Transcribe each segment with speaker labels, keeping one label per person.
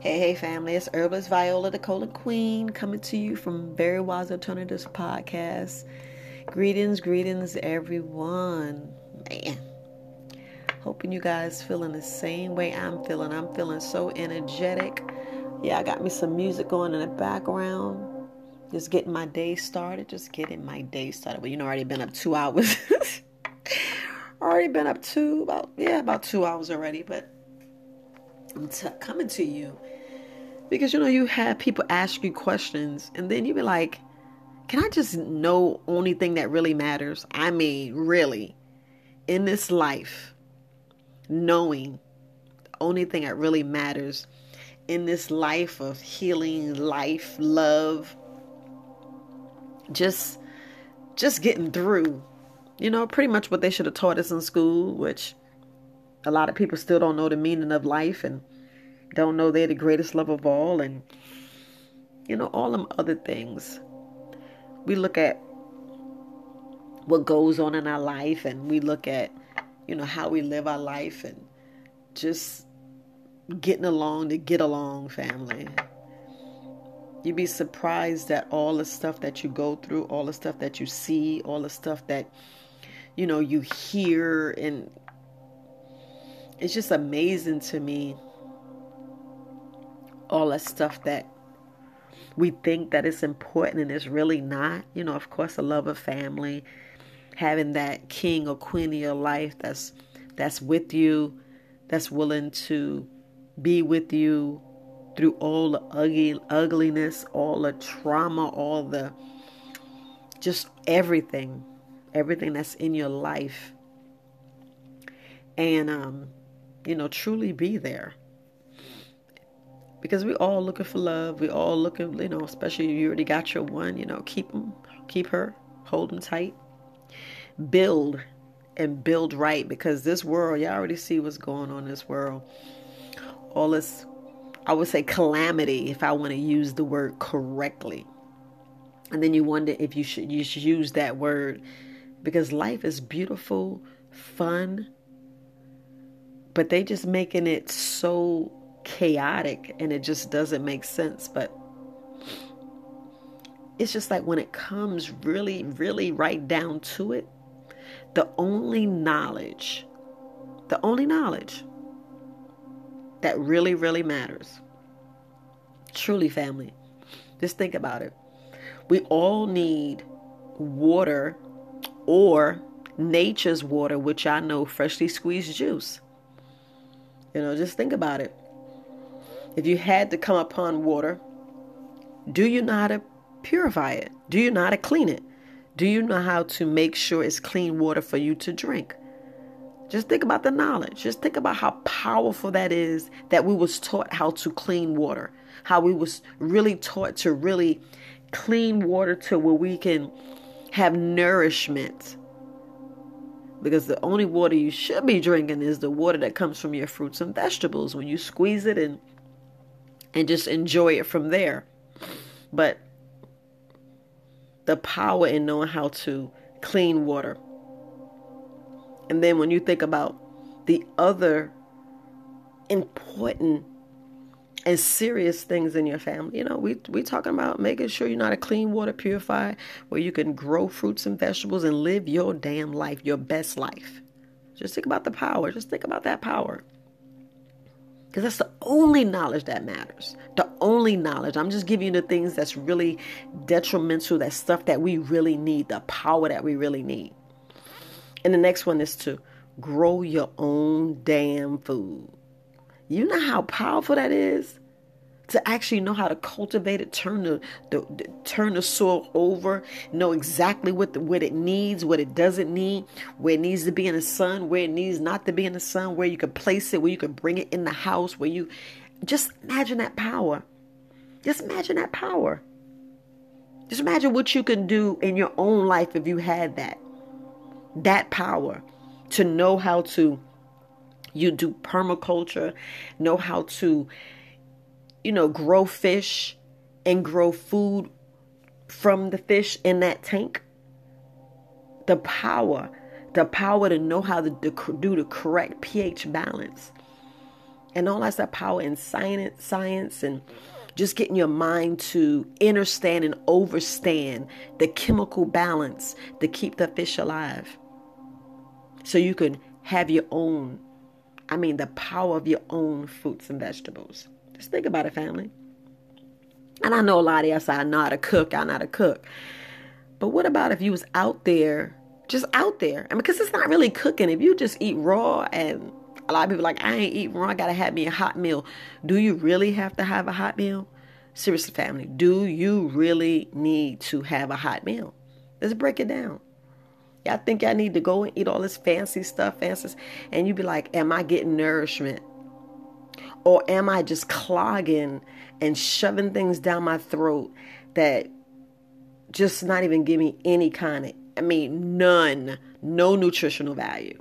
Speaker 1: Hey, hey, family, it's Herbalist Viola, the Colon Queen, coming to you from Very Wise Alternatives Podcast. Greetings, greetings, everyone. Man, hoping you guys feeling the same way I'm feeling. I'm feeling so energetic. Yeah, I got me some music going in the background. Just getting my day started. Just getting my day started. But you know, already been up two hours. already been up two, about, yeah, about two hours already. But I'm coming to you because you know you have people ask you questions and then you be like, "Can I just know only thing that really matters?" I mean, really, in this life, knowing the only thing that really matters in this life of healing, life, love, just just getting through. You know, pretty much what they should have taught us in school, which a lot of people still don't know the meaning of life and don't know they're the greatest love of all and you know all them other things. We look at what goes on in our life and we look at you know how we live our life and just getting along to get along family. You'd be surprised at all the stuff that you go through all the stuff that you see all the stuff that you know you hear and it's just amazing to me all that stuff that we think that it's important and it's really not. You know, of course, the love of family, having that king or queen of your life that's that's with you, that's willing to be with you through all the ugly ugliness, all the trauma, all the just everything, everything that's in your life. And um, you know, truly be there because we all looking for love. We all looking, you know, especially you already got your one, you know, keep them, keep her, hold them tight. Build and build right because this world, y'all already see what's going on in this world. All this, I would say calamity, if I want to use the word correctly. And then you wonder if you should you should use that word because life is beautiful, fun, but they just making it so chaotic and it just doesn't make sense. But it's just like when it comes really, really right down to it, the only knowledge, the only knowledge that really, really matters, truly, family, just think about it. We all need water or nature's water, which I know freshly squeezed juice. You know, just think about it. If you had to come upon water, do you know how to purify it? Do you know how to clean it? Do you know how to make sure it's clean water for you to drink? Just think about the knowledge. Just think about how powerful that is that we was taught how to clean water. How we was really taught to really clean water to where we can have nourishment. Because the only water you should be drinking is the water that comes from your fruits and vegetables. When you squeeze it and and just enjoy it from there. But the power in knowing how to clean water. And then when you think about the other important and serious things in your family, you know, we we talking about making sure you're not a clean water purifier where you can grow fruits and vegetables and live your damn life, your best life. Just think about the power. Just think about that power. Because that's the only knowledge that matters. The only knowledge. I'm just giving you the things that's really detrimental, that stuff that we really need, the power that we really need. And the next one is to grow your own damn food. You know how powerful that is? To actually know how to cultivate it, turn the, the, the, turn the soil over, know exactly what the, what it needs, what it doesn't need, where it needs to be in the sun, where it needs not to be in the sun, where you can place it, where you can bring it in the house, where you just imagine that power. Just imagine that power. Just imagine what you can do in your own life if you had that. That power to know how to you do permaculture, know how to you know, grow fish and grow food from the fish in that tank. The power, the power to know how to do the correct pH balance. And all that's that power in science, science and just getting your mind to understand and overstand the chemical balance to keep the fish alive. So you can have your own, I mean, the power of your own fruits and vegetables. Just think about it, family. And I know a lot of y'all say, I know how to cook, I know how to cook. But what about if you was out there, just out there? Mean, because it's not really cooking. If you just eat raw and a lot of people like, I ain't eating raw, I gotta have me a hot meal. Do you really have to have a hot meal? Seriously, family, do you really need to have a hot meal? Let's break it down. Y'all think I need to go and eat all this fancy stuff, fancy, and you be like, Am I getting nourishment? Or am I just clogging and shoving things down my throat that just not even give me any kind of, I mean, none, no nutritional value.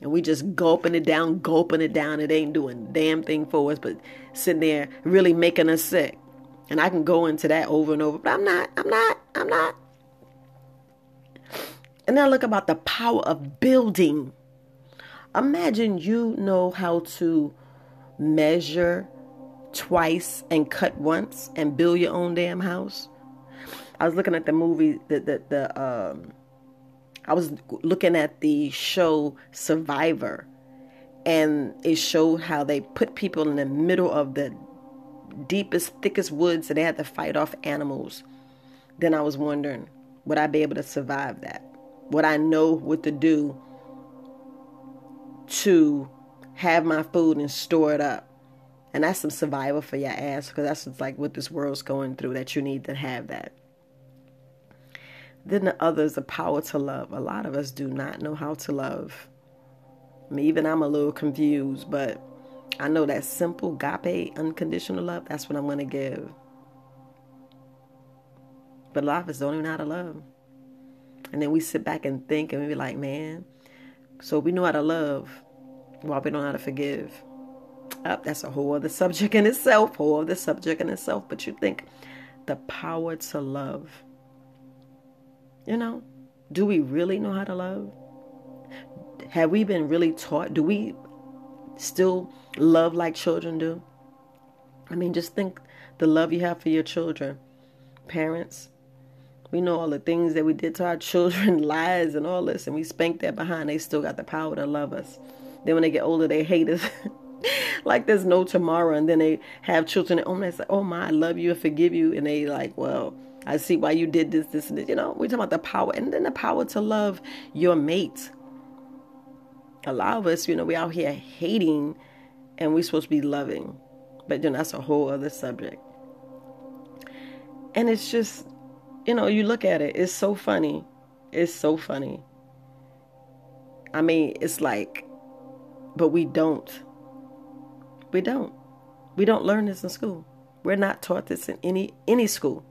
Speaker 1: And we just gulping it down, gulping it down. It ain't doing damn thing for us, but sitting there really making us sick. And I can go into that over and over, but I'm not, I'm not, I'm not. And then look about the power of building. Imagine you know how to measure twice and cut once and build your own damn house. I was looking at the movie the the, the um I was looking at the show Survivor and it showed how they put people in the middle of the deepest, thickest woods and they had to fight off animals. Then I was wondering, would I be able to survive that? Would I know what to do to have my food and store it up? And that's some survival for your ass because that's like what this world's going through that you need to have that. Then the other is the power to love. A lot of us do not know how to love. I mean, even I'm a little confused, but I know that simple agape, unconditional love, that's what I'm going to give. But a lot of us don't even know how to love. And then we sit back and think and we be like, man, so we know how to love while we don't know how to forgive. Up, oh, that's a whole other subject in itself, whole other subject in itself. But you think the power to love you know, do we really know how to love? Have we been really taught? Do we still love like children do? I mean, just think the love you have for your children. Parents, we know all the things that we did to our children, lies and all this, and we spanked that behind. They still got the power to love us. Then when they get older, they hate us. like there's no tomorrow. And then they have children home they say, Oh my, I love you and forgive you. And they like, Well, I see why you did this, this, and this. You know, we're talking about the power and then the power to love your mate. A lot of us, you know, we out here hating and we're supposed to be loving. But you know, that's a whole other subject. And it's just, you know, you look at it, it's so funny. It's so funny. I mean, it's like, but we don't. We don't. We don't learn this in school. We're not taught this in any any school.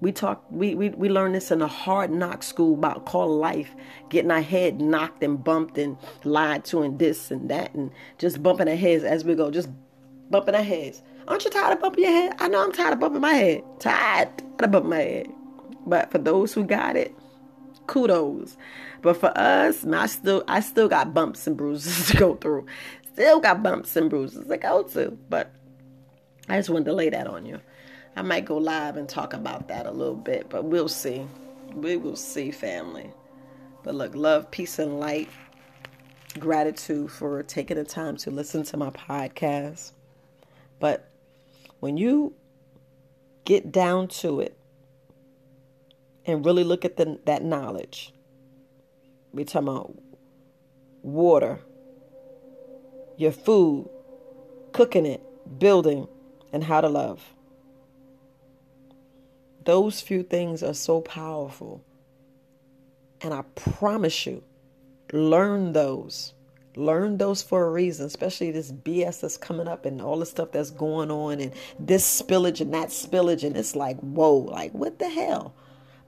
Speaker 1: We talk we, we, we learn this in a hard knock school about call life, getting our head knocked and bumped and lied to and this and that and just bumping our heads as we go, just bumping our heads. Aren't you tired of bumping your head? I know I'm tired of bumping my head. Tired, of bumping my head. But for those who got it, kudos. But for us, I still I still got bumps and bruises to go through. Still got bumps and bruises to go to. But I just wanted to lay that on you. I might go live and talk about that a little bit, but we'll see. We will see, family. But look, love, peace, and light. Gratitude for taking the time to listen to my podcast. But when you get down to it and really look at the, that knowledge, we talking about water, your food, cooking it, building, and how to love. Those few things are so powerful. And I promise you, learn those. Learn those for a reason, especially this BS that's coming up and all the stuff that's going on and this spillage and that spillage. And it's like, whoa, like what the hell?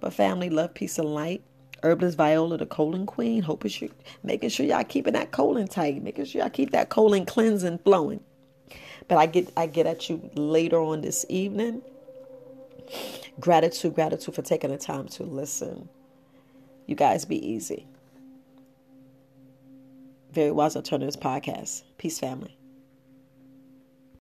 Speaker 1: But family, love, peace, and light. Herbalist Viola, the colon queen. Hoping you making sure y'all keeping that colon tight, making sure y'all keep that colon cleansing flowing. But I get I get at you later on this evening. Gratitude, gratitude for taking the time to listen. You guys be easy. Very Wise Alternatives Podcast. Peace, family.